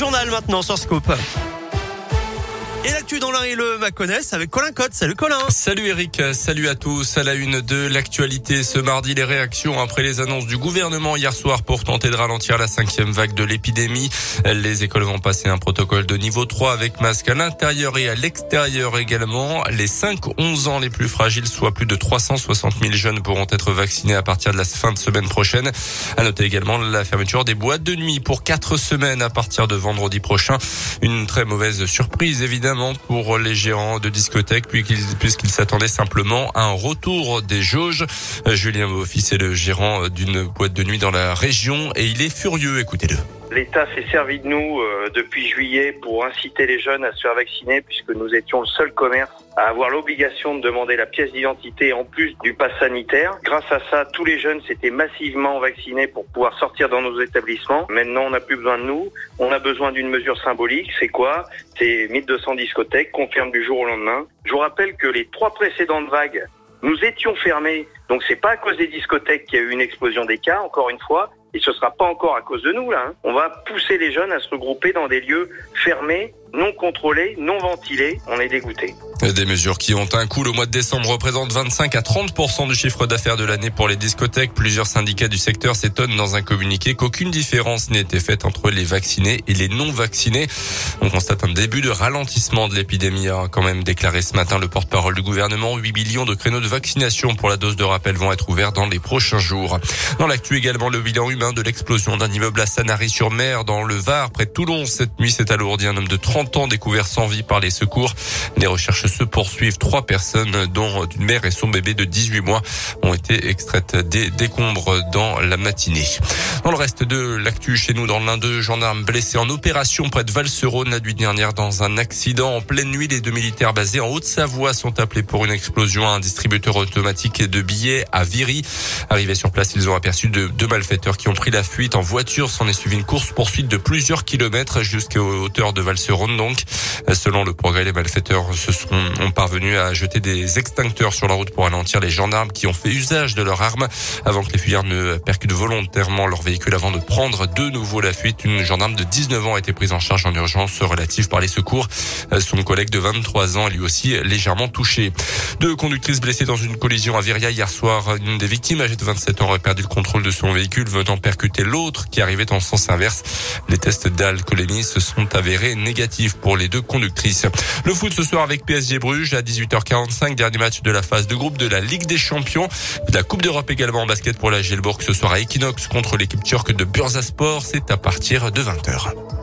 Journal maintenant sur Scoop. Et l'actu dans l'un et le Maconnais avec Colin Cotte. Salut Colin. Salut Eric, salut à tous. À la une de l'actualité ce mardi, les réactions après les annonces du gouvernement hier soir pour tenter de ralentir la cinquième vague de l'épidémie. Les écoles vont passer un protocole de niveau 3 avec masque à l'intérieur et à l'extérieur également. Les 5-11 ans les plus fragiles, soit plus de 360 000 jeunes pourront être vaccinés à partir de la fin de semaine prochaine. À noter également la fermeture des boîtes de nuit pour 4 semaines à partir de vendredi prochain. Une très mauvaise surprise évidemment pour les gérants de discothèques puisqu'ils s'attendaient simplement à un retour des jauges. Julien Beaufils est le gérant d'une boîte de nuit dans la région et il est furieux. Écoutez-le. L'État s'est servi de nous euh, depuis juillet pour inciter les jeunes à se faire vacciner puisque nous étions le seul commerce à avoir l'obligation de demander la pièce d'identité en plus du pass sanitaire. Grâce à ça, tous les jeunes s'étaient massivement vaccinés pour pouvoir sortir dans nos établissements. Maintenant, on n'a plus besoin de nous. On a besoin d'une mesure symbolique. C'est quoi? C'est 1200 discothèques, confirme du jour au lendemain. Je vous rappelle que les trois précédentes vagues, nous étions fermés. Donc c'est pas à cause des discothèques qu'il y a eu une explosion des cas, encore une fois et ce sera pas encore à cause de nous là. Hein. On va pousser les jeunes à se regrouper dans des lieux fermés non contrôlés, non ventilés, on est dégoûté. Des mesures qui ont un coût. Le mois de décembre représente 25 à 30% du chiffre d'affaires de l'année pour les discothèques. Plusieurs syndicats du secteur s'étonnent dans un communiqué qu'aucune différence été faite entre les vaccinés et les non vaccinés. On constate un début de ralentissement de l'épidémie, a quand même déclaré ce matin le porte-parole du gouvernement. 8 millions de créneaux de vaccination pour la dose de rappel vont être ouverts dans les prochains jours. Dans l'actu également, le bilan humain de l'explosion d'un immeuble à Sanary-sur-Mer dans le Var, près de Toulon. Cette nuit s'est alourdi un homme de 30 30 ans découvert sans vie par les secours. Les recherches se poursuivent. Trois personnes, dont une mère et son bébé de 18 mois, ont été extraites des décombres dans la matinée. Dans le reste de l'actu chez nous, dans l'un deux gendarmes blessés en opération près de Valserone la nuit dernière dans un accident en pleine nuit. Les deux militaires basés en Haute-Savoie sont appelés pour une explosion à un distributeur automatique de billets à Viry. Arrivés sur place, ils ont aperçu deux, malfaiteurs qui ont pris la fuite en voiture. S'en est suivi une course poursuite de plusieurs kilomètres jusqu'à hauteur de Valserone donc. Selon le progrès, les malfaiteurs se sont ont parvenu à jeter des extincteurs sur la route pour ralentir les gendarmes qui ont fait usage de leurs armes avant que les fuyards ne percutent volontairement leur véhicule avant de prendre de nouveau la fuite. Une gendarme de 19 ans a été prise en charge en urgence relative par les secours. Son collègue de 23 ans est lui aussi légèrement touché. Deux conductrices blessées dans une collision à Viria hier soir. Une des victimes âgée de 27 ans aurait perdu le contrôle de son véhicule venant percuter l'autre qui arrivait en sens inverse. Les tests d'alcoolémie se sont avérés négatifs pour les deux conductrices. Le foot ce soir avec PSG Bruges à 18h45, dernier match de la phase de groupe de la Ligue des Champions. De la Coupe d'Europe également en basket pour la Gelbourg ce soir à Equinox contre l'équipe turque de Bursaspor. C'est à partir de 20h.